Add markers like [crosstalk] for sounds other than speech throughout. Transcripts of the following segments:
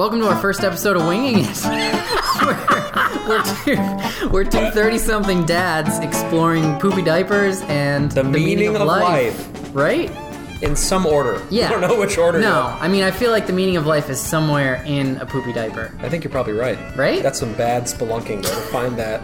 Welcome to our first episode of Winging It. we're, [laughs] we're two, we're two 30 something dads exploring poopy diapers and The meaning of life. Right? in some order. Yeah. I don't know which order. No. I mean, I feel like the meaning of life is somewhere in a poopy diaper. I think you're probably right. Right? That's some bad spelunking though, to find that.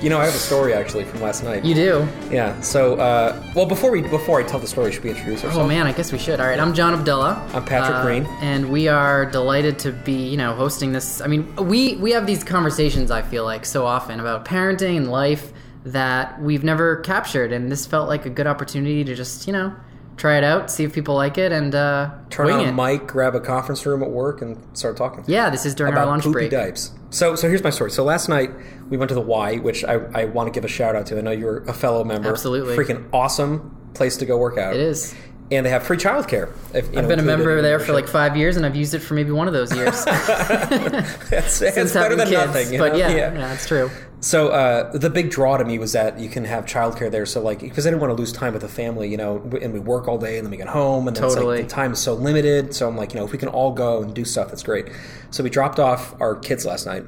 You know, I have a story actually from last night. You do? yeah. So, uh, well, before we before I tell the story, should we introduce ourselves? Oh man, I guess we should. All right, I'm John Abdullah. I'm Patrick Uh, Green. and we are delighted to be, you know, hosting this. I mean, we we have these conversations. I feel like so often about parenting and life that we've never captured, and this felt like a good opportunity to just, you know, try it out, see if people like it, and uh, Turn on it. a mic, grab a conference room at work, and start talking. Yeah, this is during about our lunch poopy break. So, so here's my story. So last night we went to the Y, which I, I want to give a shout out to. I know you're a fellow member. Absolutely. freaking awesome place to go work out. It is. and they have free childcare. If, I've been a member there the for like five years, and I've used it for maybe one of those years [laughs] membership. it's, better than kids. nothing. but know? yeah, yeah, that's true. So uh, the big draw to me was that you can have childcare there. So like, because I didn't want to lose time with the family, you know, and we work all day and then we get home, and then it's Totally. like the time is so limited. So I'm like, you know, if we can all go and do stuff, that's great. So we dropped off our kids last night,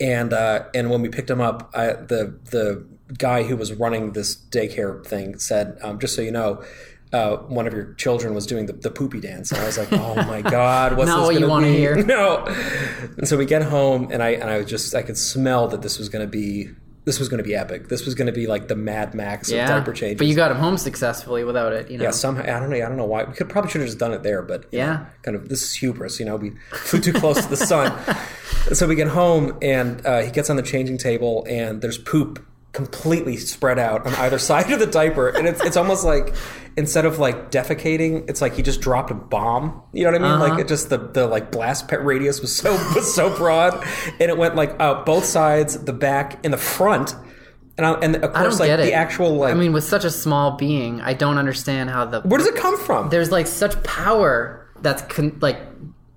and uh, and when we picked them up, I, the the guy who was running this daycare thing said, um, just so you know. Uh, one of your children was doing the, the poopy dance, and I was like, "Oh my [laughs] god, what's Not this what you wanna be?" hear. [laughs] No. And so we get home, and I and I was just I could smell that this was going to be this was going to be epic. This was going to be like the Mad Max of Yeah, diaper changes. but you got him home successfully without it. You know, yeah, somehow I don't know. I don't know why. We could probably should have just done it there, but Yeah. know, kind of this is hubris. You know, we flew too close to the sun. [laughs] So we get home, and uh, he gets on the changing table, and there's poop completely spread out on either [laughs] side of the diaper, and it's it's almost like instead of like defecating, it's like he just dropped a bomb. You know what I mean? Uh-huh. Like it just the the like blast pet radius was so [laughs] was so broad, and it went like out both sides, the back, and the front. And, I, and of course, like the actual like, I mean, with such a small being, I don't understand how the where does it come from? there's like such power that's con- like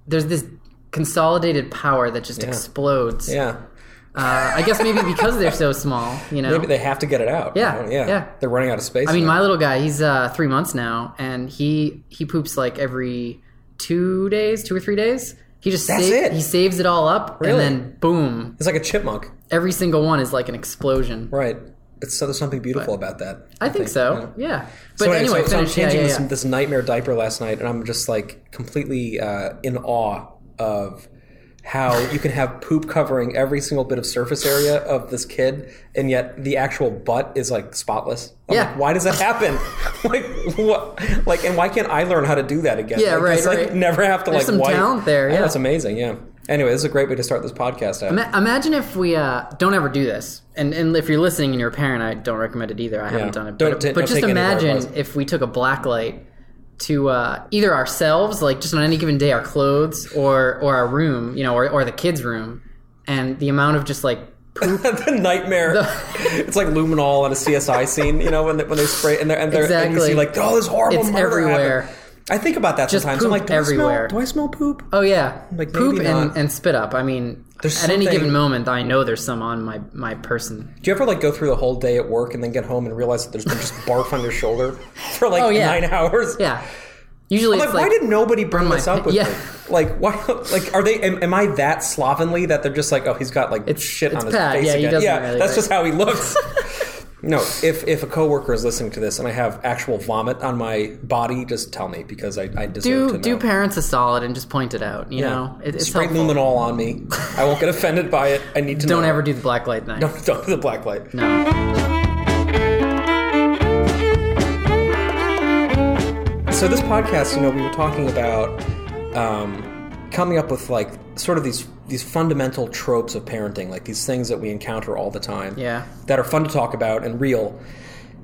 there's this consolidated power that just explodes. yeah. Uh, I guess maybe because they're so small, you know. Maybe they have to get it out. Yeah, you know? yeah, yeah. They're running out of space. I mean, now. my little guy, he's uh, three months now, and he he poops like every two days, two or three days. He just That's sa- it? he saves it all up, Really? and then boom, it's like a chipmunk, every single one is like an explosion. right? It's so there's something beautiful about that. I think so. Yeah. But So anyway, so, so I'm finish. Yeah, changing yeah, this, this nightmare diaper last night, and I'm just like completely uh, in awe of how you can have poop covering every single bit of surface area of this kid, and yet the actual butt is like spotless. I'm Yeah. like, why does that happen? [laughs] like what? Like, and why can't I learn how to do that again? Yeah, like, right, It's like right. never have to There's like some wipe. talent there, yeah. that's amazing. Yeah. Anyway, this is a great way to start this podcast out. Ima- Imagine if we uh, don't ever do this, and and if you're listening and you're a parent, I don't recommend it either. I haven't done it. Don't but ta- but don't just take any of our imagine if we took a black light to uh, either ourselves, like just on any given day, our clothes, or or our room, you know, or or the kids' room, and the amount of just like poop. [laughs] the nightmare. [laughs] it's like luminol on a CSI scene, you know, when they, when they spray and they're and, they're, and you Exactly. see like, oh, this horrible It's murder everywhere. happened. I think about that Just sometimes. I'm poop like, do I, everywhere. smell, do I smell poop? Oh yeah, Like, poop maybe and, not. and spit up. I mean, There's at any something- given moment, I know there's some on my my person. Do you ever like go through the whole day at work and then get home and realize that there's been just barf on your shoulder [laughs] for like Oh, yeah. nine hours? Yeah, usually I'm it's like, like, why did nobody bring my this up pa- with [laughs] yeah. me? Like, why? Like, are they? Am, am I that slovenly that they're just like, oh, he's got like It's- shit it's on his Pat. face Yeah, he again? doesn't yeah, really, that's just how he looks. [laughs] no, if if a coworker is listening to this and I have actual vomit on my body, just tell me because I, I deserve do to know. do parents a solid and just point it out. You Yeah. know, it, it's Spray helpful. luminol on me. I won't get offended by it. I need to Don't know. ever do the black light thing. Don't, don't do the black light. No. So this podcast, you know, we were talking about um, coming up with like sort of these these fundamental tropes of parenting, like these things that we encounter all the time, Yeah. that are fun to talk about and real,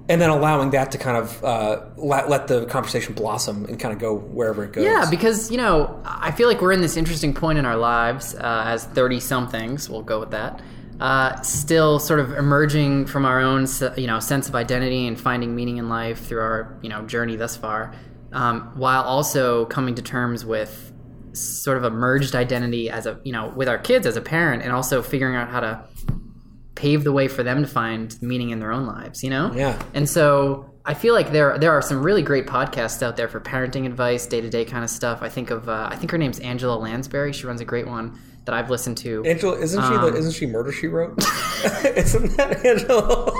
and then allowing that to kind of uh, let, let the conversation blossom and kind of go wherever it goes. Yeah, because you know, I feel like we're in this interesting point in our lives uh, as thirty somethings. We'll go with that. Uh, still, sort of emerging from our own, you know, sense of identity and finding meaning in life through our, you know, journey thus far, um, while also coming to terms with sort of a merged identity as a, you know, with our kids as a parent, and also figuring out how to pave the way for them to find meaning in their own lives. You know. Yeah. And so I feel like there there are some really great podcasts out there for parenting advice, day to day kind of stuff. I think of uh, I think her name's Angela Lansbury. She runs a great one that I've listened to. Angela, isn't she? Um, the, isn't she Murder She Wrote? [laughs] isn't that Angela?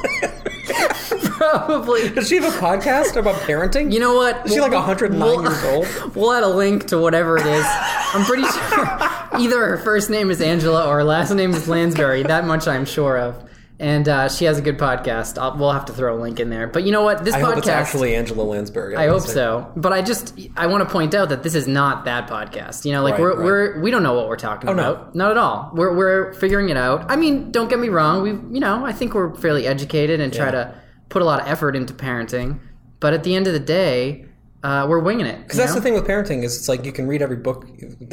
Probably. Does she have a podcast about parenting? You know what? Is she like 109 we'll- years old? [laughs] We'll add a link to whatever it is. I'm pretty [laughs] sure either her first name is Angela or her last name is Lansbury. That much I'm sure of. And uh, she has a good podcast. I'll, we'll have to throw a link in there. But you know what? This I podcast. hope it's actually Angela Lansbury. I hope honestly. so. But I just I want to point out that this is not that podcast. You know, like Right, we're right. Oh, we're we don't know what we're talking no. about. Not at all. We're we're figuring it out. I mean, don't get me wrong. We you know I think we're fairly educated and try to put a lot of effort into parenting. But at the end of the day, uh, we're winging it. Because that's the thing with parenting is it's like you can read every book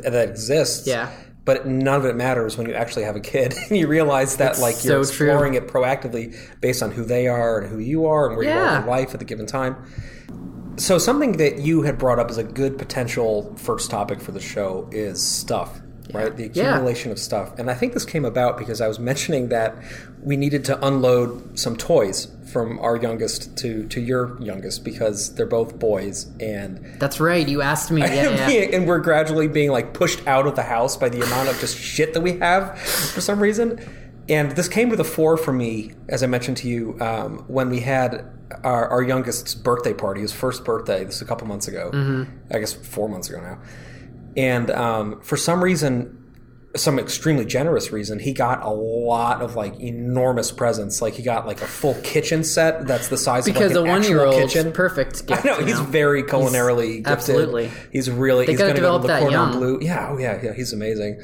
that exists. Yeah. But none of it matters when you actually have a kid and [laughs] you realize that like you're so true. exploring it proactively based on who they are and who you are and where you are Yeah. in life at the given time. So something that you had brought up as a good potential first topic for the show is stuff. Right, the Yeah. accumulation of stuff, and I think this came about because I was mentioning that we needed to unload some toys from our youngest to to your youngest because they're both boys, and That's right. You asked me. [laughs] Yeah, yeah. being- and we're gradually being like pushed out of the house by the amount of just shit that we have for some reason. And this came to the fore for me, as I mentioned to you, um, when we had our, our youngest's birthday party, his first birthday. This was a couple months ago, I guess four months ago now. And um, for some reason, some extremely generous reason, he got a lot of like enormous presents. Like he got like a full kitchen set that's the size because of a like an one year old kitchen. [laughs] perfect gift. I know he's know? very culinarily gifted. absolutely. he's really he's gotta going to go to develop the that Cordon young. Bleu. Yeah, oh yeah, yeah, he's amazing.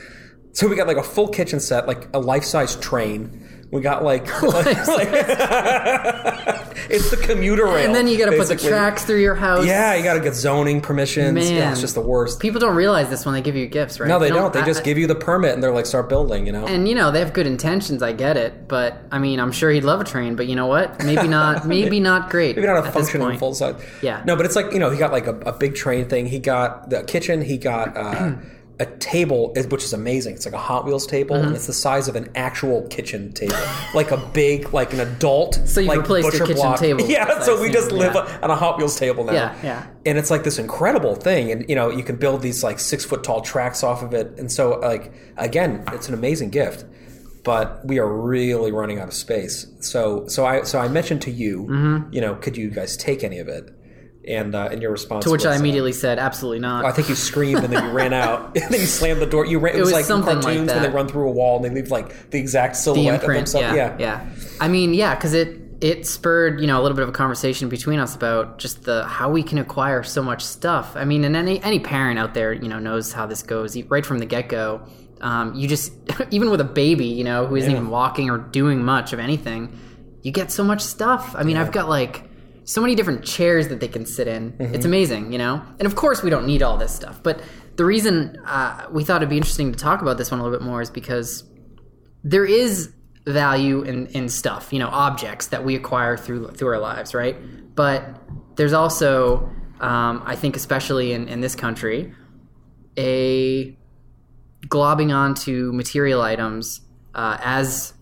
So we got like a full kitchen set, like a life size train. We got like, [laughs] [laughs] like- [laughs] it's the commuter rail, and then you got to put the tracks through your house. Yeah, you got to get zoning permissions. Man. Yeah, it's just the worst. People don't realize this when they give you gifts, right? No, they don't. They I- just I- give you the permit and they're like, start building. You know. And you know they have good intentions. I get it, but I mean, I'm sure he'd love a train. But you know what? Maybe not. maybe not great. Maybe not a functional full size. Yeah. No, but it's like you know he got like a, a big train thing. He got the kitchen. He got uh, [clears throat] a table, which is amazing. It's like a Hot Wheels table, Mm-hmm. and it's the size of an actual kitchen table, [laughs] like a big, like an adult. So you've like, replaced your butcher kitchen block. table [laughs] Yeah. So we just live Yeah. on a Hot Wheels table now. Yeah, yeah. And it's like this incredible thing, and you know you can build these like six foot tall tracks off of it, and so like again, it's an amazing gift. But we are really running out of space. So so I so I mentioned to you, Mm-hmm. you know, could you guys take any of it? And uh, and your response To which was, I uh, immediately said, absolutely not. I think you screamed and then you ran out. [laughs] and then you slammed the door. You ran. It, was, was like in something like cartoons when they run through a wall and they leave like the exact the silhouette of imprint. themselves. Yeah, yeah, I mean, yeah, because it it spurred you know a little bit of a conversation between us about just the how we can acquire so much stuff. I mean, and any any parent out there you know knows how this goes right from the get go. Um, you just [laughs] even with a baby, you know, who isn't Yeah. even walking or doing much of anything, you get so much stuff. I mean, I've got like so many different chairs that they can sit in. Mm-hmm. It's amazing, you know. And of course, we don't need all this stuff, but the reason uh, we thought it'd be interesting to talk about this one a little bit more is because there is value in, in stuff, you know, objects that we acquire through through our lives, right? But there's also, um, I think, especially in, in this country, a globbing onto material items uh, as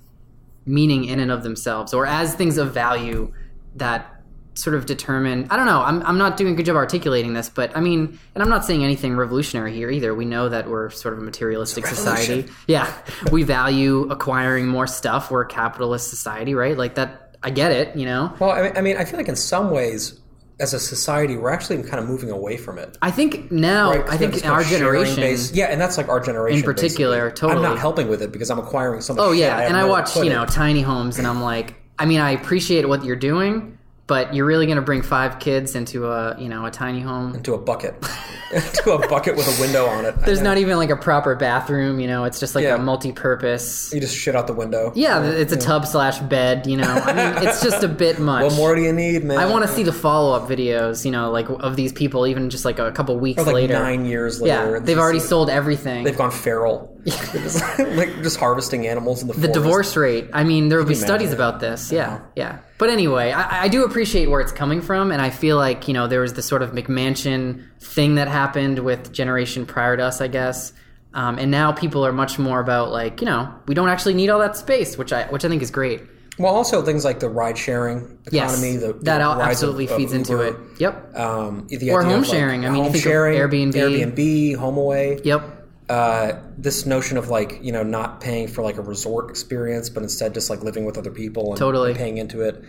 meaning in and of themselves, or as things of value that sort of determine. I don't know. I'm I'm not doing a good job articulating this, but I mean, and I'm not saying anything revolutionary here either. We know that we're sort of a materialistic society. [laughs] Yeah, we value acquiring more stuff. We're a capitalist society, right? Like that. I get it. You know. Well, I mean, I feel like in some ways, as a society, we're actually kind of moving away from it. I think now. Right? I think in our kind of sharing generation. based- yeah, and that's like our generation In particular, basically. totally. I'm not helping with it because I'm acquiring so much. Oh yeah, have and I watch you know tiny homes, and I'm like, I mean, I appreciate what you're doing, but you're really going to bring five kids into a you know a tiny home. into a bucket, [laughs] into a bucket with a window on it. There's not even like a proper bathroom, you know. It's just like Yeah. a multi-purpose. You just shit out the window. Yeah, it's a tub slash bed. You know, I mean, it's just a bit much. What more do you need, man? I want to see the follow-up videos, you know, like of these people, even just like a couple weeks Or like later. nine years later. yeah, they've already sold everything. They've gone feral. Just, [laughs] like just harvesting animals in the, the divorce rate. I mean, there will be studies about this. Yeah, yeah. But anyway, I, I do appreciate where it's coming from, and I feel like you know there was this sort of McMansion thing that happened with generation prior to us, I guess. Um, and now people are much more about like you know we don't actually need all that space, which I which I think is great. Well, also things like the ride sharing Yes, economy. the, that absolutely of- of feeds into it. Yep. Um, the Or home of, like, sharing. I mean, home sharing, Airbnb. Airbnb, HomeAway. Yep. Uh, this notion of like you know not paying for like a resort experience, but instead just like living with other people and, Totally. paying into it.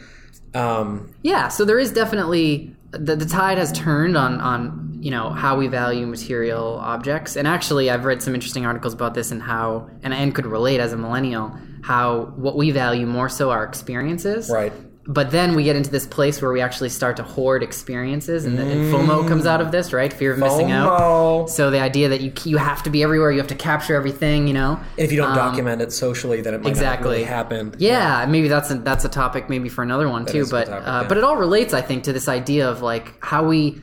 Um, Yeah, so there is definitely the, the tide has turned on on you know how we value material objects, and actually I've read some interesting articles about this and how and and could relate as a millennial how what we value more so are experiences, right. But then we get into this place where we actually start to hoard experiences, and, the, and FOMO comes out of this, right? Fear of missing out. So the idea that you you have to be everywhere, you have to capture everything, you know. And if you don't document it socially, then it might Um, exactly. not really happen. Yeah, maybe that's a, that's a topic maybe for another one too. But topic, uh, yeah. but it all relates, I think, to this idea of like how we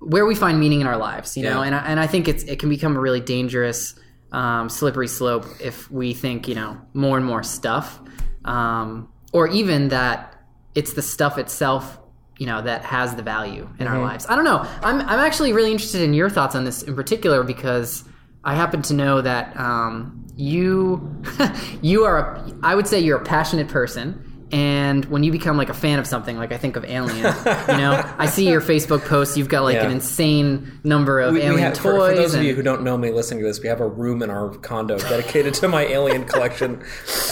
where we find meaning in our lives, you know. And I, and I think it's it can become a really dangerous, um, slippery slope if we think you know more and more stuff, um, or even that it's the stuff itself. You know that has the value in Mm-hmm. our lives. I don't know. I'm I'm actually really interested in your thoughts on this in particular because I happen to know that um, you [laughs] you are a, I would say you're a passionate person. And when you become like a fan of something, like I think of Alien, you know, I see your Facebook posts. You've got like Yeah. an insane number of We, we Alien have, toys. for, for those of and- you who don't know me listening to this, we have a room in our condo dedicated to my alien collection,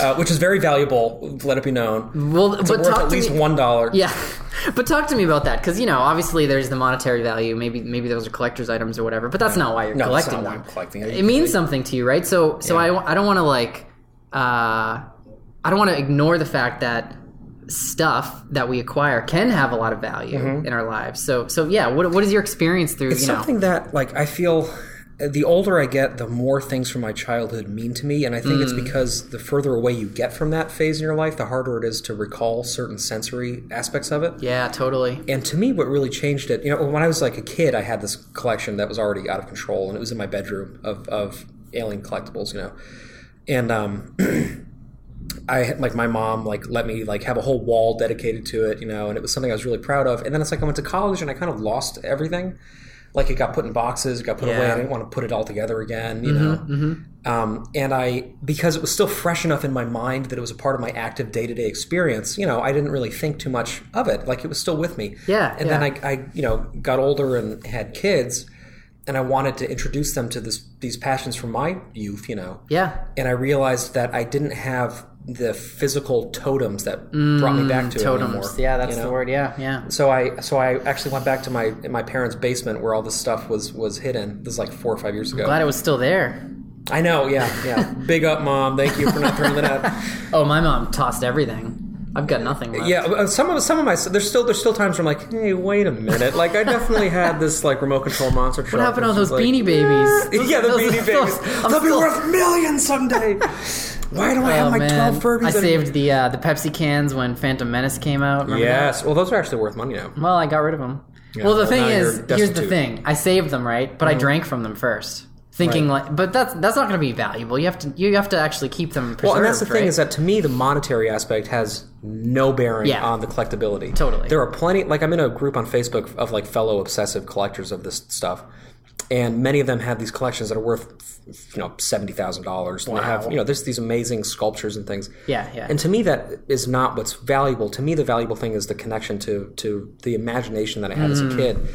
uh, which is very valuable. Let it be known. well, It's but worth talk at to least me, one dollar. Yeah, but talk to me about that because you know, obviously, there's the monetary value. Maybe maybe those are collector's items or whatever. But that's not why you're No, that's collecting not why them. I'm collecting. It means something to you, right? So so Yeah. I, I don't want to like uh, I don't want to ignore the fact that stuff that we acquire can have a lot of value in our lives. So so yeah, what what is your experience through Mm-hmm. It's you know? something that, like, I feel the older I get, the more things from my childhood mean to me, and I think Mm. it's because the further away you get from that phase in your life, the harder it is to recall certain sensory aspects of it. Yeah, totally. And to me, what really changed it, you know, when I was like a kid, I had this collection that was already out of control, and it was in my bedroom of, of alien collectibles, you know. And um, [clears throat] I like my mom like let me like have a whole wall dedicated to it, you know, and it was something I was really proud of. And then it's like I went to college and I kind of lost everything. Like it got put in boxes, it got put away. I didn't want to put it all together again, you know. Um, and I, because it was still fresh enough in my mind that it was a part of my active day to day experience, you know, I didn't really think too much of it. Like it was still with me. Yeah, And yeah. then I, I, you know, got older and had kids, and I wanted to introduce them to this these passions from my youth, you know. Yeah. And I realized that I didn't have the physical totems that brought me back to it Totems. anymore. Yeah, that's you the word. Yeah, yeah. So I so I actually went back to my my parents' basement where all this stuff was was hidden. This is like four or five years ago. Glad it was still there. I know, yeah, yeah. [laughs] Big up, mom. Thank you for not throwing that out. [laughs] Oh, my mom tossed everything. I've got nothing left. Yeah, uh, some of some of my there's still there's still times where I'm like, hey, wait a minute. Like I definitely had this like remote control monster. What happened to all those like, beanie babies? [laughs] Yeah, the Those- beanie those- babies. I'm They'll be worth millions someday. Why do I have Oh my man, twelve Furbies? I and- saved the uh, the Pepsi cans when Phantom Menace came out. Remember Yes, well, those are actually worth money now. Well, I got rid of them. well, the well, thing is, here's the thing: I saved them, right? But I drank from them first, thinking like, but that's that's not going to be valuable. You have to you have to actually keep them preserved. Well, and that's the thing right? is that to me, the monetary aspect has no bearing Yeah. on the collectability. Totally. There are plenty. Like I'm in a group on Facebook of like fellow obsessive collectors of this stuff, and many of them have these collections that are worth, you know, seventy thousand dollars. And they have, you know, there's these amazing sculptures and things. Yeah, yeah. And to me, that is not what's valuable. To me, the valuable thing is the connection to to the imagination that I had as a mm. kid.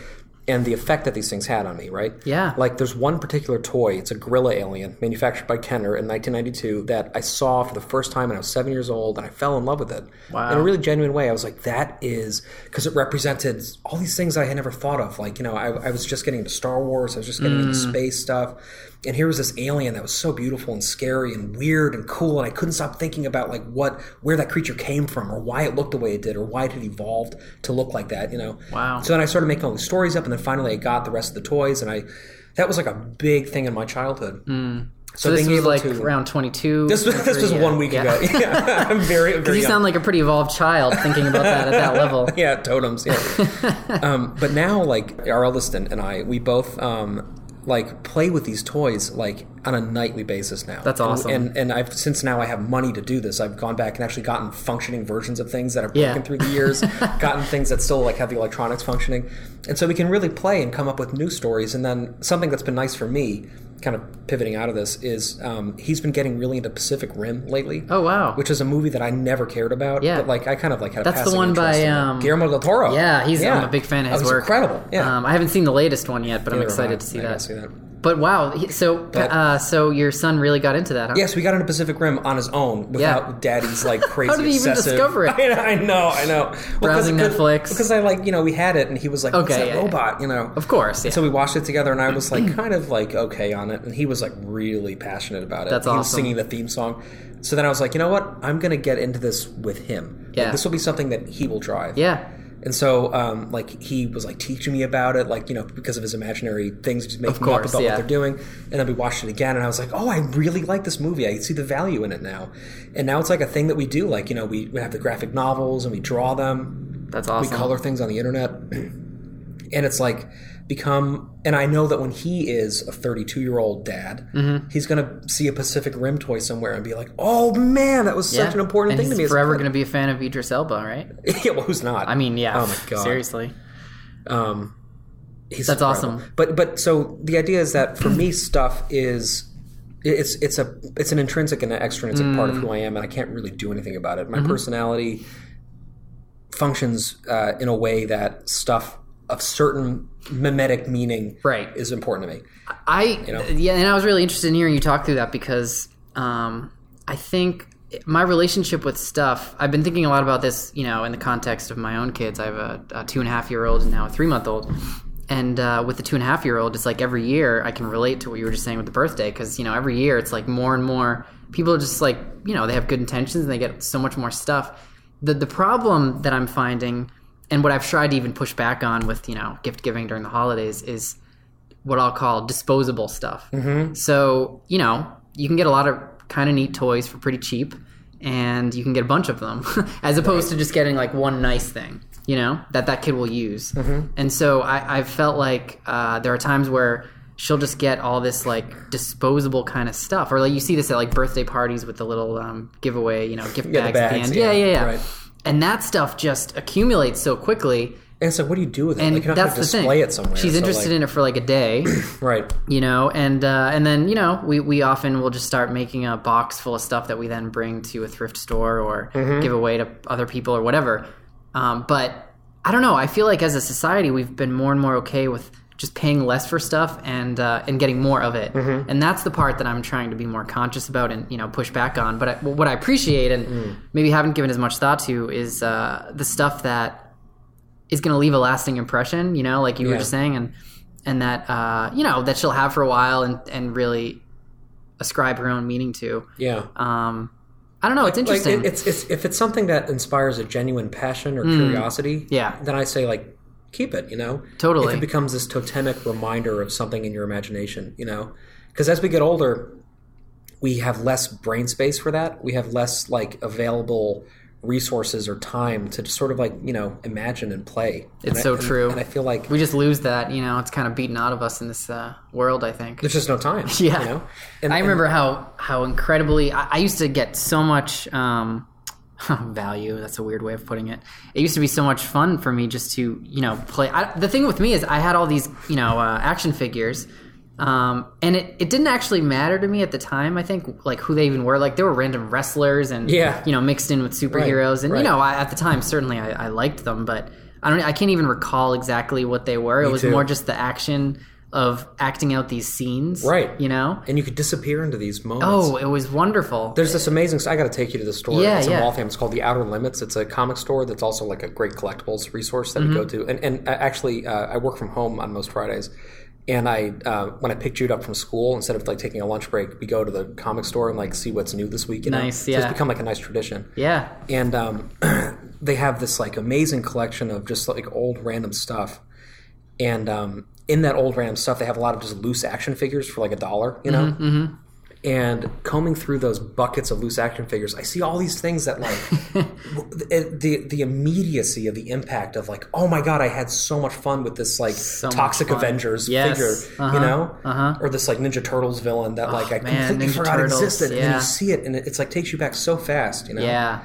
And the effect that these things had on me, right? Yeah. Like there's one particular toy. It's a gorilla alien manufactured by Kenner in 1992 that I saw for the first time when I was seven years old, and I fell in love with it. Wow. In a really genuine way, I was like, "That is," because it represented all these things I had never thought of. Like you know, I, I was just getting into Star Wars. I was just getting into Mm. space stuff, and here was this alien that was so beautiful and scary and weird and cool, and I couldn't stop thinking about like what where that creature came from, or why it looked the way it did, or why it had evolved to look like that. You know. Wow. So then I started making all these stories up, and then finally I got the rest of the toys, and I that was like a big thing in my childhood. Mm. so this being was like to- around 22. This was this was 23, one week Yeah. ago. [laughs] Yeah, I'm very [laughs] very. You young. sound like a pretty evolved child thinking about that at that [laughs] level. yeah, totems. Yeah. um, but now, like our eldest and, and I, we both um, like play with these toys like on a nightly basis now. That's awesome. And and I've since now I have money to do this. I've gone back and actually gotten functioning versions of things that Yeah. broken through the years. [laughs] gotten things that still like have the electronics functioning, and so we can really play and come up with new stories. And then something that's been nice for me kind of pivoting out of this is um, he's been getting really into Pacific Rim lately. Oh wow. Which is a movie that I never cared about. Yeah. But like I kind of like had a That's the one by, um, Guillermo del Toro. yeah, he's Yeah. I'm a big fan of his that was work. Incredible. Yeah. Um, I haven't seen the latest one yet, but I'm excited to see I that. see that. But wow, he- so uh, so your son really got into that, huh? Yes, we got into Pacific Rim on his own without Yeah. daddy's like [laughs] crazy. did he even obsessive- discover it? [laughs] I know, I know. Browsing because- Netflix. because I like you know we had it and he was like, "What's Okay, that yeah, yeah. robot?" You know, Of course, yeah. So we watched it together, and I was like [clears throat] kind of like okay on it, and he was like really passionate about it. That's he was awesome. singing the theme song. So then I was like, you know what? I'm gonna get into this with him. Like, Yeah. this will be something that he will drive. Yeah. And so, um, like, he was like teaching me about it, like you know, because of his imaginary things, just making course, up about yeah. what they're doing. And then we watched it again, and I was like, oh, I really like this movie. I see the value in it now. And now it's like a thing that we do. Like, you know, we, we have the graphic novels and we draw them. That's awesome. We color things on the internet, [clears throat] and it's like become. And I know that when he is a 32 year old dad, Mm-hmm. he's gonna see a Pacific Rim toy somewhere and be like, oh man, that was Yeah. such an important and thing to me. forever going to be a fan of Idris Elba, right? [laughs] yeah, well, who's not? I mean, yeah. Oh my god. Seriously. Um, he's That's incredible. awesome. But but so the idea is that for me, stuff is it's it's a it's an intrinsic and an extrinsic part Mm. of who I am, and I can't really do anything about it. My Mm-hmm. personality functions uh, in a way that stuff of certain mimetic meaning Right. is important to me. I know? yeah, and I was really interested in hearing you talk through that because um, I think my relationship with stuff. I've been thinking a lot about this, you know, in the context of my own kids. I have a, a two and a half year old and now a three month old. And uh, with the two and a half year old, it's like every year I can relate to what you were just saying with the birthday because you know every year it's like more and more people are just like you know they have good intentions and they get so much more stuff. The the problem that I'm finding and what I've tried to even push back on with you know gift giving during the holidays is what I'll call disposable stuff. Mm-hmm. So, you know, you can get a lot of kind of neat toys for pretty cheap, and you can get a bunch of them, [laughs] as opposed to just getting like one nice thing, you know, that that kid will use. And so I, I've felt like uh, there are times where she'll just get all this like disposable kind of stuff, or like you see this at like birthday parties with the little um, giveaway, you know, gift Yeah, the bags, at the end. yeah, yeah, yeah, yeah. right. And that stuff just accumulates so quickly. And so, what do you do with it? And like, that's the thing. it somewhere. She's so, interested like, in it for like a day, [clears throat] right. you know, and uh, and then you know we we often will just start making a box full of stuff that we then bring to a thrift store or Mm-hmm. give away to other people or whatever. Um, but I don't know. I feel like as a society we've been more and more okay with just paying less for stuff and uh, and getting more of it, Mm-hmm. and that's the part that I'm trying to be more conscious about and you know push back on. But I, what I appreciate and Mm. maybe haven't given as much thought to is uh, the stuff that is going to leave a lasting impression, you know, like you were just saying, and and that uh, you know that she'll have for a while and and really ascribe her own meaning to. Yeah. Um, I don't know. It's Like interesting. it, it's, it's if it's something that inspires a genuine passion or curiosity, Mm. Yeah. then I say like keep it. You know, Totally. If it becomes this totemic reminder of something in your imagination, you know, because as we get older, we have less brain space for that. We have less like available resources or time to just sort of like you know imagine and play. It's And I- so and- true. And I feel like we just lose that. You know, it's kind of beaten out of us in this uh, world. I think. there's just no time. [laughs] Yeah. You know, and I remember how how incredibly I, I used to get so much um, [laughs] value. That's a weird way of putting it. It used to be so much fun for me just to you know play. I, the thing with me is I had all these you know uh, action figures. Um, and it, it didn't actually matter to me at the time. I think like who they even were. Like there were random wrestlers and Yeah. you know mixed in with superheroes. and right. you know I, at the time certainly I, I liked them, but I don't. I can't even recall exactly what they were. it was too. more just the action of acting out these scenes. Right. You know. and you could disappear into these moments. Oh, it was wonderful. There's this amazing. I got to take you to the store. Yeah, it's in yeah. Waltham. It's called the Outer Limits. It's a comic store that's also like a great collectibles resource that we go Mm-hmm. to. And, and uh, actually, uh, I work from home on most Fridays. And I, uh, when I pick Jude up from school, instead of like taking a lunch break, we go to the comic store and like see what's new this week. You know? Nice, So yeah. it's become like a nice tradition. yeah. And um, [clears throat] they have this like amazing collection of just like old random stuff. And um, in that old random stuff, they have a lot of just loose action figures for like a dollar. You know. Mm-hmm, And combing through those buckets of loose action figures, I see all these things that like [laughs] the, the the immediacy of the impact of like, oh my god, I had so much fun with this like So toxic. Avengers Yes. figure, Uh-huh. you know, Uh-huh. or this like Ninja Turtles villain that like I man, completely Ninja forgot Turtles, existed, and then you see it, and it, it's like takes you back so fast, you know. Yeah.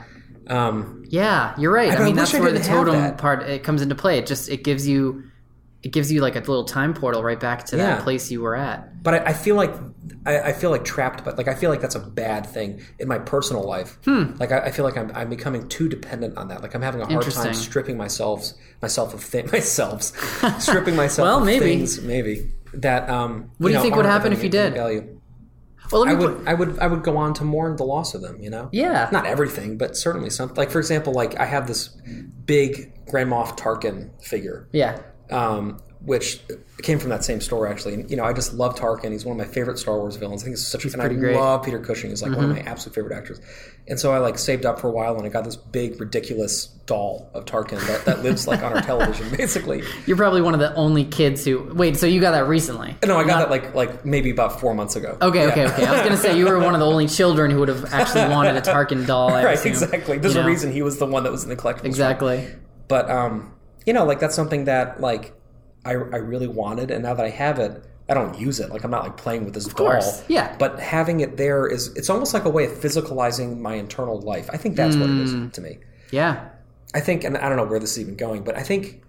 Um, Yeah, you're right. I, I mean, that's I where the totem that. part it comes into play. It just it gives you it gives you like a little time portal right back to Yeah. that place you were at. but I, I feel like I, I feel like trapped but like i feel like that's a bad thing in my personal life Hmm. like I, I feel like I'm, I'm becoming too dependent on that like i'm having a hard time stripping myself myself of things [laughs] myself stripping myself [laughs] Well, of maybe. things maybe that um What do you know, think would happen if you did? value. Well, I would, I would, I would go on to mourn the loss of them. You know, Yeah. not everything, but certainly some. Like for example, like I have this big Grand Moff Tarkin figure, yeah. Um, which came from that same store actually. And, you know, I just love Tarkin. He's one of my favorite Star Wars villains. I think he's such a and I great. Mm-hmm. love Peter Cushing. He's like one of my absolute favorite actors. And so I like saved up for a while, and I got this big, ridiculous doll of Tarkin that, that lives like on our television, [laughs] basically. You're probably one of the only kids who. Wait, so you got that recently? No, I got that like like maybe about four months ago. Okay, Yeah. okay, okay. I was gonna say you were one of the only children who would have actually [laughs] wanted a Tarkin doll. I Right, assume. exactly. There's You a know? reason he was the one that was in the collectibles. Exactly. But um, you know, like that's something that like I I really wanted, and now that I have it, I don't use it. Like I'm not like playing with this doll. course, yeah. But having it there is it's almost like a way of physicalizing my internal life. I think that's what it is Mm. to me. Yeah. I think, and I don't know where this is even going, but I think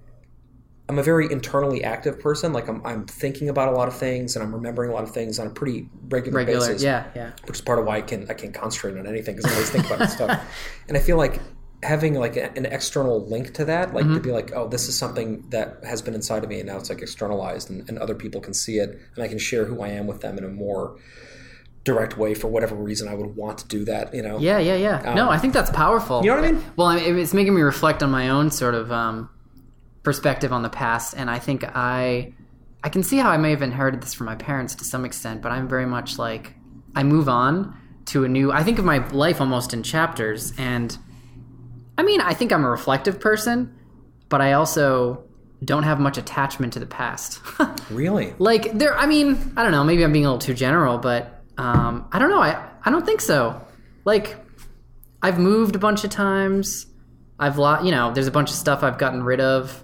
I'm a very internally active person. Like I'm, I'm thinking about a lot of things and I'm remembering a lot of things on a pretty regular, Regular. basis Yeah. Yeah. which is part of why I can I can't concentrate on anything because I always think about this stuff. [laughs] And I feel like having like a, an external link to that, like Mm-hmm. to be like, oh, this is something that has been inside of me, and now it's like externalized, and, and other people can see it, and I can share who I am with them in a more direct way for whatever reason I would want to do that. You know? Yeah, yeah, yeah. no, I think that's powerful. Um, You know what I mean? Well, I mean, it's making me reflect on my own sort of um, perspective on the past, and I think I, I can see how I may have inherited this from my parents to some extent, but I'm very much like I move on to a new. I think of my life almost in chapters, and I mean, I think I'm a reflective person, but I also don't have much attachment to the past. [laughs] Really? like there i mean i don't know maybe i'm being a little too general but um, i don't know I, I don't think so like i've moved a bunch of times i've lot you know there's a bunch of stuff i've gotten rid of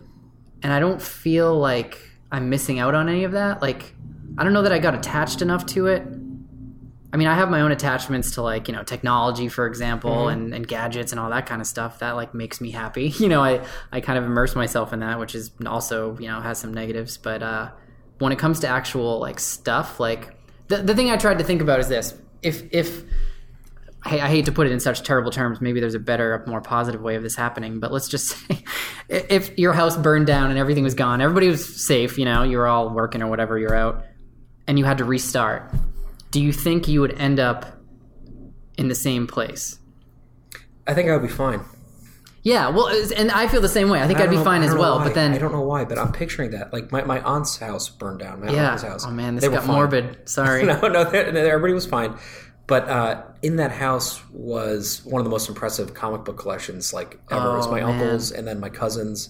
and i don't feel like i'm missing out on any of that like i don't know that i got attached enough to it i mean i have my own attachments to like you know technology for example and, and gadgets and all that kind of stuff that like makes me happy. [laughs] You know i i kind of immerse myself in that which is also you know has some negatives but uh when it comes to actual like stuff like the, the thing i tried to think about is this. If if I, I hate to put it in such terrible terms maybe there's a better more positive way of this happening but let's just [laughs] say if your house burned down and everything was gone everybody was safe you know you were all working or whatever you're out and you had to restart do you think you would end up in the same place I think I would be fine. yeah well and i feel the same way i think I i'd be know- fine as well why. but then I don't know why, but I'm picturing that. Like my, my aunt's house burned down. My yeah house. oh man this They got morbid sorry [laughs] no, no, everybody was fine. But uh, in that house was one of the most impressive comic book collections like ever. it was Oh, my man. uncles and then my cousins.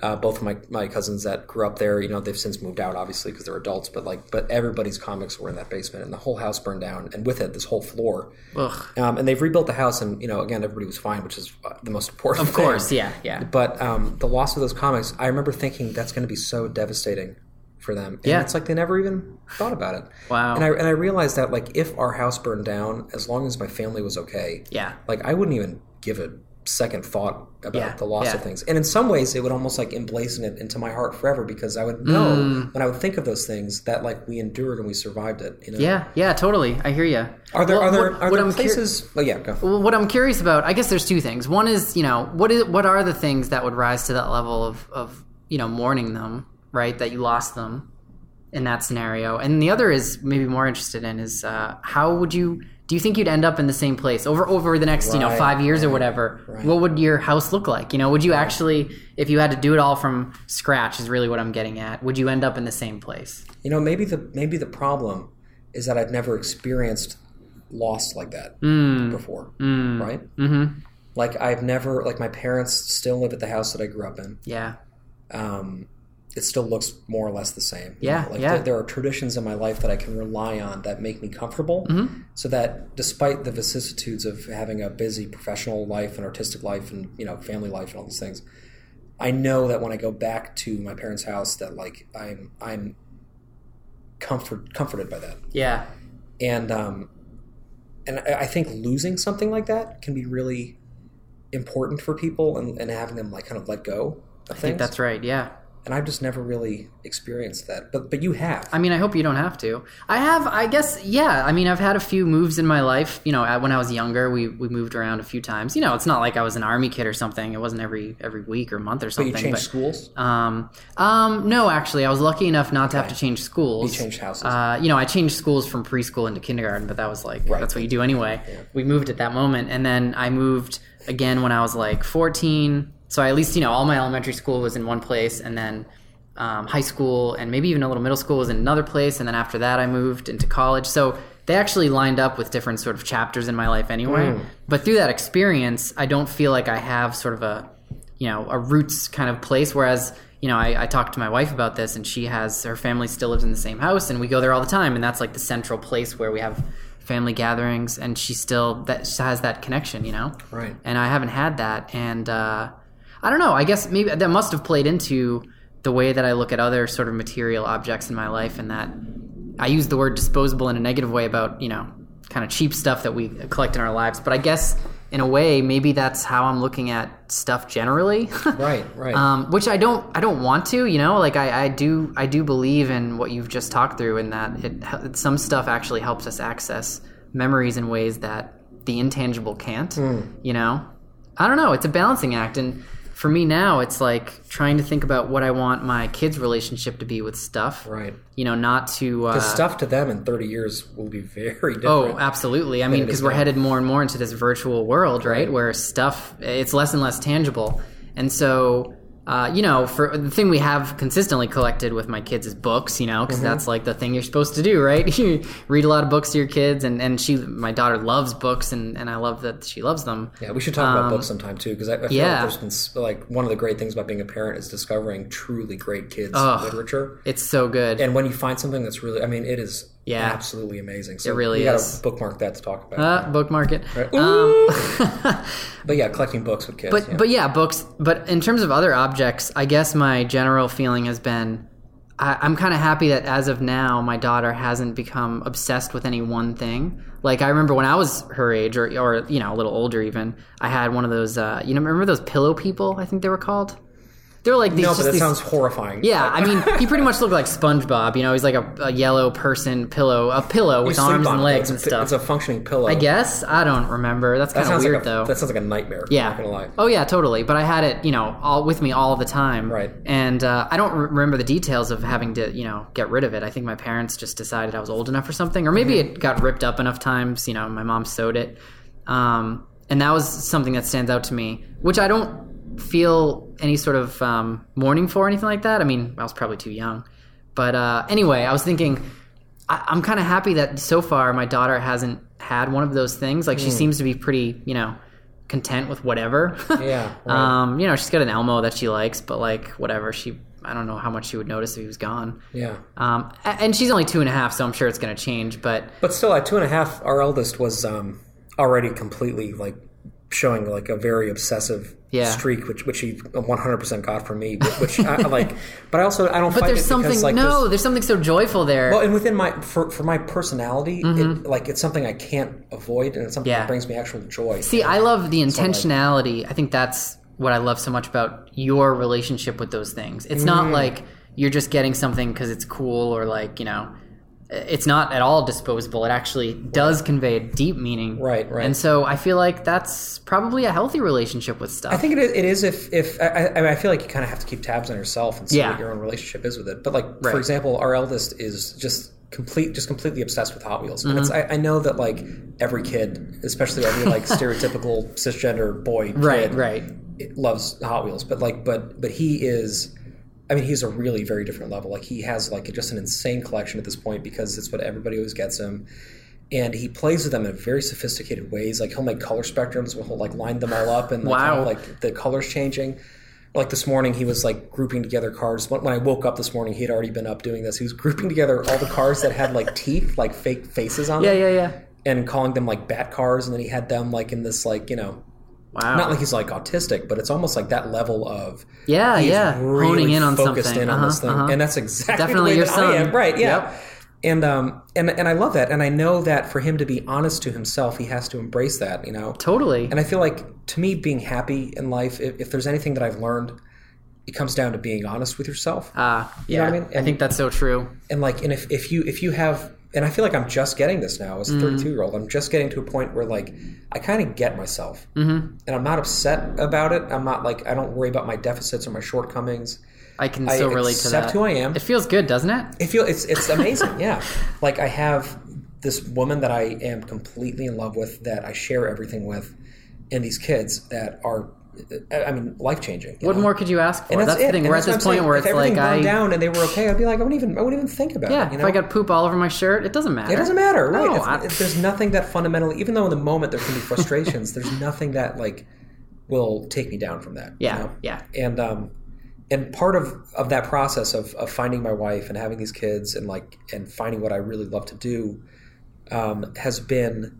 Uh, both of my, my cousins that grew up there, you know, they've since moved out, obviously, because they're adults. But like, but everybody's comics were in that basement, and the whole house burned down, and with it, this whole floor. Ugh. Um, and they've rebuilt the house, and you know, again, everybody was fine, which is uh, the most important. of course yeah yeah But um, the loss of those comics, I remember thinking that's going to be so devastating for them. And Yeah. it's like they never even thought about it. Wow. And I and I realized that like if our house burned down, as long as my family was okay, yeah like I wouldn't even give a second thought about Yeah, the loss yeah. of things. And in some ways, it would almost like emblazon it into my heart forever because I would know Mm. when I would think of those things that like we endured and we survived it. You know? Yeah, yeah, totally. I hear you. Are there Well, are there what- are what there I'm cur- places? oh yeah, go. Well, what I'm curious about, I guess there's two things. One is, you know, what is what are the things that would rise to that level of of you know mourning them, right? That you lost them in that scenario. And the other is maybe more interested in is uh, how would you do you think you'd end up in the same place over over the next you know five years or whatever? right. What would your house look like? You know, would you actually, if you had to do it all from scratch, is really what I'm getting at? Would you end up in the same place? You know, maybe the maybe the problem is that I've never experienced loss like that before, right? Mm-hmm. Like I've never like my parents still live at the house that I grew up in. Yeah. Um, it still looks more or less the same. you Yeah, know? like yeah. There, there are traditions in my life that I can rely on that make me comfortable, Mm-hmm. so that despite the vicissitudes of having a busy professional life and artistic life and you know family life and all these things, I know that when I go back to my parents' house, that like I'm I'm comfort comforted by that Yeah. and um, and I I think losing something like that can be really important for people and, and having them like kind of let go I think that's right. Yeah. And I've just never really experienced that. But but you have. I mean, I hope you don't have to. I have, I guess, yeah. I mean, I've had a few moves in my life. You know, when I was younger, we, we moved around a few times. You know, it's not like I was an army kid or something. It wasn't every every week or month or something. but you changed schools. Um, um, no, actually, I was lucky enough not to have to change schools. You changed houses. Uh, you know, I changed schools from preschool into kindergarten, but that was like Right. that's what you do anyway. We moved at that moment, and then I moved again when I was like 14. So I at least you know all my elementary school was in one place, and then um, high school and maybe even a little middle school was in another place, and then after that I moved into college. So they actually lined up with different sort of chapters in my life anyway. But through that experience, I don't feel like I have sort of a you know a roots kind of place whereas you know I, I talked to my wife about this and she has her family still lives in the same house and we go there all the time and that's like the central place where we have family gatherings and she still that has that connection you know Right. and i haven't had that and uh, i don't know. I guess maybe that must have played into the way that i look at other sort of material objects in my life and that i use the word disposable in a negative way about you know kind of cheap stuff that we collect in our lives. But i guess in a way maybe that's how i'm looking at stuff generally. [laughs] Right, right. um, which I don't I don't want to you know? Like I, I do I do believe in what you've just talked through in that it some stuff actually helps us access memories in ways that the intangible can't you know? I don't know. It's a balancing act. And for me now it's like trying to think about what I want my kids relationship to be with stuff right. you know not to uh, stuff to them in 30 years will be very different. Oh, absolutely. I mean, because we're now. headed more and more into this virtual world, right? Where stuff it's less and less tangible, and so uh, you know, for the thing we have consistently collected with my kids is books, you know, because Mm-hmm. that's like the thing you're supposed to do, right? [laughs] you read a lot of books to your kids, and and she, my daughter, loves books, and and I love that she loves them. Yeah, we should talk about books sometime too, because I, I feel yeah. like there's been like one of the great things about being a parent is discovering truly great kids Ugh. literature. It's so good. And when you find something that's really, I mean, it is Yeah. absolutely amazing. So It really we gotta is. bookmark that to talk about. uh, bookmark it. Right. Um, [laughs] but yeah, collecting books with kids. But yeah. but yeah, books. But in terms of other objects, I guess my general feeling has been, I, I'm kind of happy that as of now, my daughter hasn't become obsessed with any one thing. Like I remember when I was her age, or or you know a little older even, I had one of those. Uh, you know, remember those pillow people? I think they were called. They were like these. no, but that these- sounds horrifying. yeah, I mean, he pretty much looked like SpongeBob. You know, he's like a, a yellow person pillow, a pillow with arms and legs and stuff. It's a functioning pillow. I guess I don't remember. That's that kind of weird like a, though. That sounds like a nightmare. Yeah. I'm not gonna lie. Oh yeah, totally. But I had it, you know, all with me all the time. Right. And uh, I don't re- remember the details of having to, you know, get rid of it. I think my parents just decided I was old enough or something, or maybe Mm-hmm. it got ripped up enough times. You know, my mom sewed it, um, and that was something that stands out to me, which I don't feel any sort of um, mourning for or anything like that. I mean, I was probably too young. But uh, anyway, I was thinking. I, I'm kind of happy that so far my daughter hasn't had one of those things. Like she Hmm. seems to be pretty, you know, content with whatever. [laughs] Yeah, [laughs] right. um, you know, she's got an Elmo that she likes, but like whatever. She, I don't know how much she would notice if he was gone. Yeah. Um, and she's only two and a half, so I'm sure it's going to change. But But still, at two and a half, our eldest was um, already completely like showing like a very obsessive Yeah. streak, which which he 100 percent got from me. Which I, like, [laughs] but I also I don't. but there's something because, like, no, there's- there's, something so joyful there. Well, and within my for for my personality, Mm-hmm. it, like it's something I can't avoid, and it's something Yeah. that brings me actual joy. See, I love the intentionality. I think that's what I love so much about your relationship with those things. It's not Mm. like you're just getting something because it's cool or like, you know, it's not at all disposable. It actually does convey a deep meaning. Right, right. And so I feel like that's probably a healthy relationship with stuff. I think it is, it is if if I, I, mean, I feel like you kind of have to keep tabs on yourself and see Yeah. what your own relationship is with it. But like Right. for example, our eldest is just complete, just completely obsessed with Hot Wheels. Mm-hmm. it's, I, I know that like every kid, especially every like [laughs] stereotypical cisgender boy, right, kid, right. it loves Hot Wheels, but like, but but he is. I mean, he's a really very different level. Like he has like just an insane collection at this point because it's what everybody always gets him, and he plays with them in very sophisticated ways. Like he'll make color spectrums, where he'll like line them all up and like, Wow. have, like the colors changing. Like this morning, he was like grouping together cards. When when I woke up this morning, he had already been up doing this. He was grouping together all the cards that had like teeth, like fake faces on Yeah, them, Yeah, yeah, yeah. and calling them like bat cars. And then he had them like in this like you know Wow. not like he's like autistic, but it's almost like that level of yeah, he's yeah. really Honing in on focused something. in on Uh-huh, this thing, uh-huh. and that's exactly Definitely the way your that son. I am. Right? Yeah. Yep. And um and and I love that, and I know that for him to be honest to himself, he has to embrace that. You know, Totally. and I feel like to me, being happy in life, if, if there's anything that I've learned, it comes down to being honest with yourself. Uh, You yeah, know what I mean? I think that's so true. and like and if, if you if you have and i feel like i'm just getting this now as a 32 year old i'm just getting to a point where like i kind of get myself mm-hmm. and i'm not upset about it i'm not like i don't worry about my deficits or my shortcomings I can I so relate to that. accept who I am. It feels good, doesn't it? it feels it's it's amazing [laughs] yeah like i have this woman that i am completely in love with that i share everything with and these kids that are i mean life changing What more could you ask for? and That's, the it. thing. And We're at this point saying. where if it's like I, down and they were okay, I'd be like, I wouldn't even, I wouldn't even think about yeah. it. You know? If I got poop all over my shirt, it doesn't matter. It doesn't matter, right? No, I- there's nothing that fundamentally, even though in the moment there can be frustrations, there's nothing that like will take me down from that. you Yeah, know? yeah. And um, and part of of that process of of finding my wife and having these kids and like and finding what I really love to do um, has been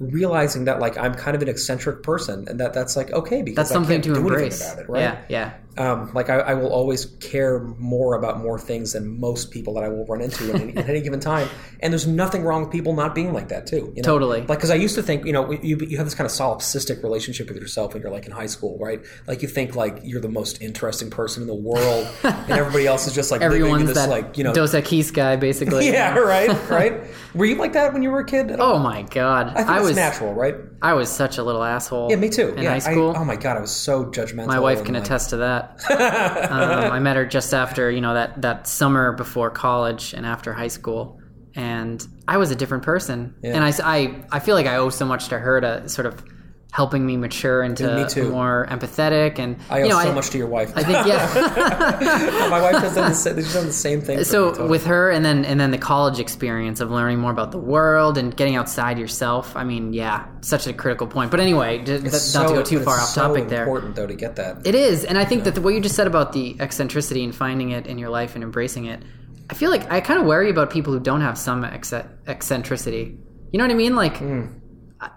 realizing that like I'm kind of an eccentric person and that that's like okay because That's I something can't to do anything embrace. about it, right? Yeah, yeah. Um, like I, I will always care more about more things than most people that I will run into at any, at any given time. And there's nothing wrong with people not being like that too. You know? Totally. Like because I used to think, you know, you you have this kind of solipsistic relationship with yourself when you're like in high school, right? Like you think like you're the most interesting person in the world, and everybody else is just like Everyone's this that like you know. Dos Equis guy, basically. [laughs] yeah, right, [laughs] right. Were you like that when you were a kid? Oh my god, I I was natural, right? I was such a little asshole. Yeah, me too. In yeah, high school, I, oh my god, I was so judgmental. my wife and, can like- attest to that. Um, I met her just after you know that that summer before college and after high school, and I was a different person. Yeah. And I feel like I owe so much to her to sort of helping me mature into me more empathetic and I owe you know, so I, much to your wife. I think yeah. [laughs] my wife has done the, she's done the same thing. So me, totally. with her and then and then the college experience of learning more about the world and getting outside yourself i mean yeah such a critical point but anyway It's not to so- go too far off so topic there Important though to get that. it is and i think that the, what you just said about the eccentricity and finding it in your life and embracing it i feel like i kind of worry about people who don't have some ex- eccentricity you know what i mean like Hmm.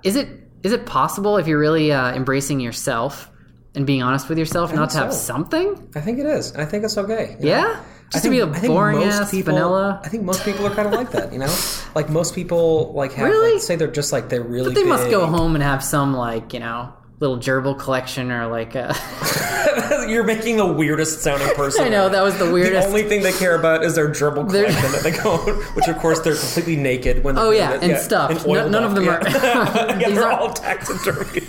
is it is it possible if you're really uh, embracing yourself and being honest with yourself not to think have something I think it is. and I think it's okay. you know? yeah I just to be a think boring ass people, vanilla I think most people are kind of like that. You know, [laughs] like most people like have Really? like, say they're just like they're really. But they must go home and have some like you know little gerbil collection or like uh, a, [laughs] You're making the weirdest sounding [laughs] person. I know that was the weirdest. The only thing they care about is their gerbil collection that they go, which of course they're completely naked when. Oh, yeah, and stuffed. oiled No- none of them yeah. are- yeah, [laughs] they're aren't- all taxidermy.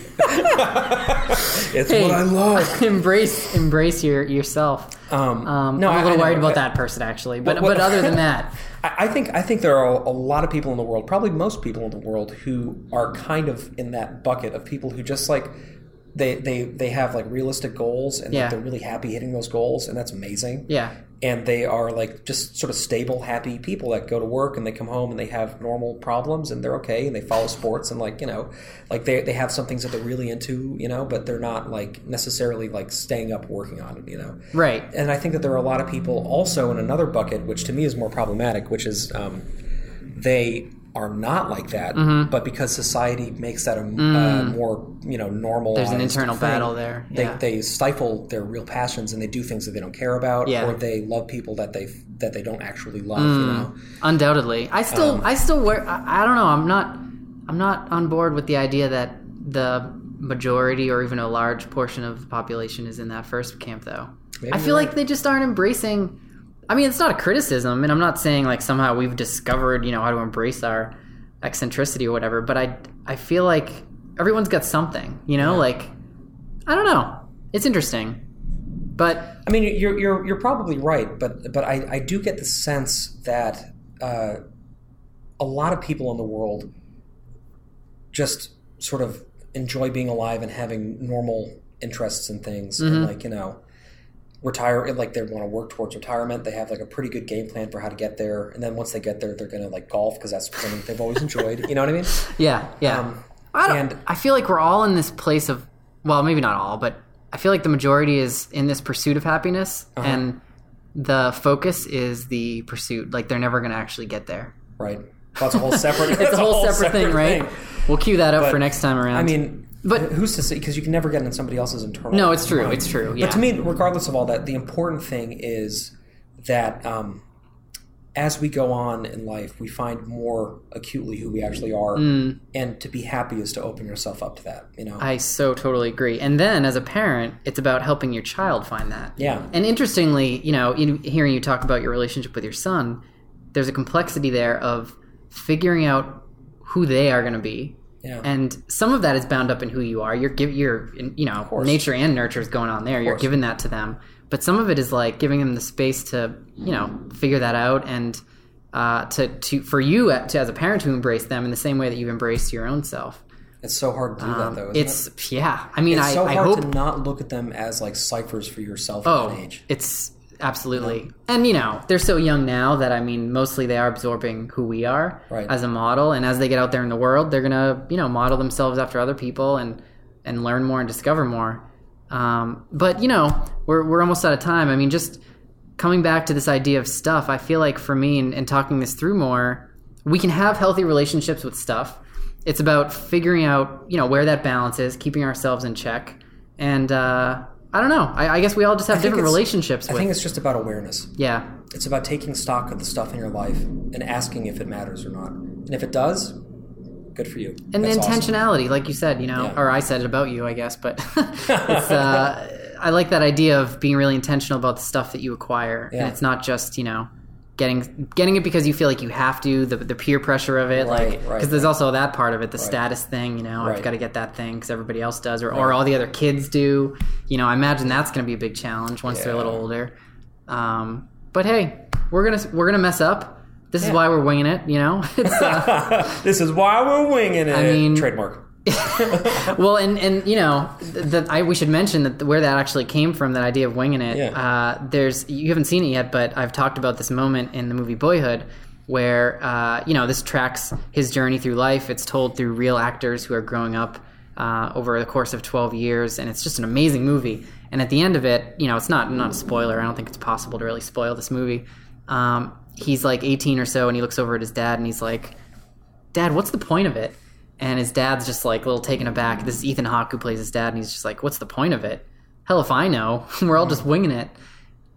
it's Hey. what I love. embrace embrace your yourself. Um, Um, no, I'm a little I worried know. about that person actually, but What- but other than [laughs] that, I think I think there are a lot of people in the world, probably most people in the world, who are kind of in that bucket of people who just like they they they have like realistic goals and like, they're really happy hitting those goals, and that's amazing. yeah, And they are like just sort of stable, happy people that go to work and they come home and they have normal problems and they're okay and they follow sports and like you know, like they they have some things that they're really into, you know, but they're not like necessarily like staying up working on it, you know right. and I think that there are a lot of people also in another bucket, which to me is more problematic, which is um, they are not like that, Mm-hmm. but because society makes that a uh, more you know normal. Mm. There's an internal battle there. They, Yeah. they stifle their real passions and they do things that they don't care about, Yeah. or they love people that they that they don't actually love. Mm. You know, Undoubtedly, I still Um, I still wear. I, I don't know. I'm not I'm not on board with the idea that the majority or even a large portion of the population is in that first camp though. I feel like they just aren't embracing. I mean, it's not a criticism, and I'm not saying like somehow we've discovered you know how to embrace our eccentricity or whatever. But I I feel like everyone's got something. You know, like I don't know. It's interesting, but I mean, you're you're you're probably right, but but I I do get the sense that uh, a lot of people in the world just sort of enjoy being alive and having normal interests and things, and like you know, retire like they want to work towards retirement. They have like a pretty good game plan for how to get there, and then once they get there, they're gonna like golf because that's something they've always enjoyed. You know what I mean? [laughs] Yeah, yeah. Um, I don't. and- I feel like we're all in this place of, well, maybe not all, but I feel like the majority is in this pursuit of happiness, Uh-huh. and the focus is the pursuit. Like they're never going to actually get there. Right. That's a whole separate. It's a whole, separate, thing, right? We'll cue that up But, for next time around. I mean, But- who's to say? Because you can never get in somebody else's internal. No, it's true, mind. it's true, yeah. But to me, regardless of all that, the important thing is that um, as we go on in life, we find more acutely who we actually are, Mm. and to be happy is to open yourself up to that. You know, I so totally agree. And then as a parent, it's about helping your child find that. yeah, And interestingly, you know, in hearing you talk about your relationship with your son, there's a complexity there of figuring out who they are going to be. Yeah, And some of that is bound up in who you are. You're give you're you know nature and nurture is going on there. You're giving that to them, but some of it is like giving them the space to you know figure that out and uh, to to for you uh, to, as a parent to embrace them in the same way that you've embraced your own self. it's so hard to do that though. Isn't Um, It's it? yeah. I mean, It's I, so I hope to not look at them as like ciphers for yourself Oh, age. it's absolutely. And you know, they're so young now that I mean, mostly they are absorbing who we are Right. as a model, and as they get out there in the world, they're gonna you know model themselves after other people and and learn more and discover more. Um, but you know, we're we're almost out of time. I mean, just coming back to this idea of stuff, I feel like for me and, and talking this through more, we can have healthy relationships with stuff. It's about figuring out, you know, where that balance is, keeping ourselves in check, and uh, I don't know. I, I guess we all just have different relationships I with. think it's just about awareness. yeah, It's about taking stock of the stuff in your life and asking if it matters or not. And if it does, good for you. and That's awesome. intentionality, like you said, you know, Yeah. or I said it about you, I guess, but [laughs] it's. [laughs] Uh, I like that idea of being really intentional about the stuff that you acquire, Yeah. and it's not just you know. Getting getting it because you feel like you have to the, the peer pressure of it Right, like because right, there's also that part of it the status thing you know I've got to get that thing because everybody else does or, or all the other kids do. You know I imagine that's going to be a big challenge once they're a little older. Um, but hey we're gonna we're gonna mess up. This is why we're winging it you know? [laughs] It's uh, [laughs] this is why we're winging it. I mean- trademark. Well, and and you know that I we should mention that where that actually came from that idea of winging it. Yeah. Uh, there's you haven't seen it yet, but I've talked about this moment in the movie Boyhood where uh, you know this tracks his journey through life. It's told through real actors who are growing up uh, over the course of 12 years, and it's just an amazing movie. And at the end of it, you know, it's not not a spoiler. I don't think it's possible to really spoil this movie. Um, he's like 18 or so, and he looks over at his dad, and he's like, Dad, what's the point of it? And his dad's just like a little taken aback. This is Ethan Hawke who plays his dad, and he's just like, What's the point of it? Hell if I know. [laughs] We're all just winging it.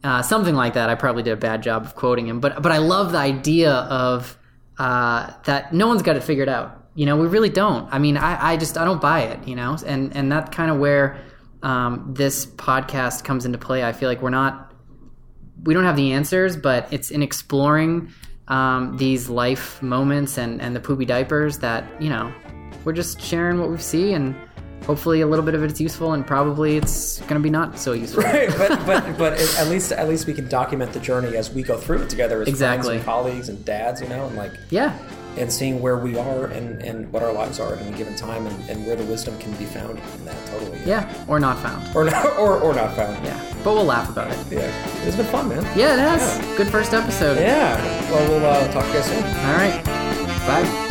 Uh, something like that. I probably did a bad job of quoting him, but but I love the idea of uh, that no one's got it figured out. You know, we really don't. I mean, I, I just I don't buy it. You know, and and that's kind of where um, this podcast comes into play. I feel like we're not we don't have the answers, but it's in exploring um, these life moments and, and the poopy diapers that, you know, we're just sharing what we see and hopefully a little bit of it is useful and probably it's going to be not so useful. [laughs] Right, but but [laughs] but at least at least we can document the journey as we go through it together as Exactly. friends and colleagues and dads, you know, and like Yeah. And seeing where we are and and what our lives are at any given time and, and where the wisdom can be found in that totally. Yeah. Or not found. Or not [laughs] or, or not found. Yeah. But we'll laugh about it. Yeah. It's been fun, man. Yeah, it has. Good first episode. Yeah. Well, we'll uh, talk to you guys soon. All right. Bye.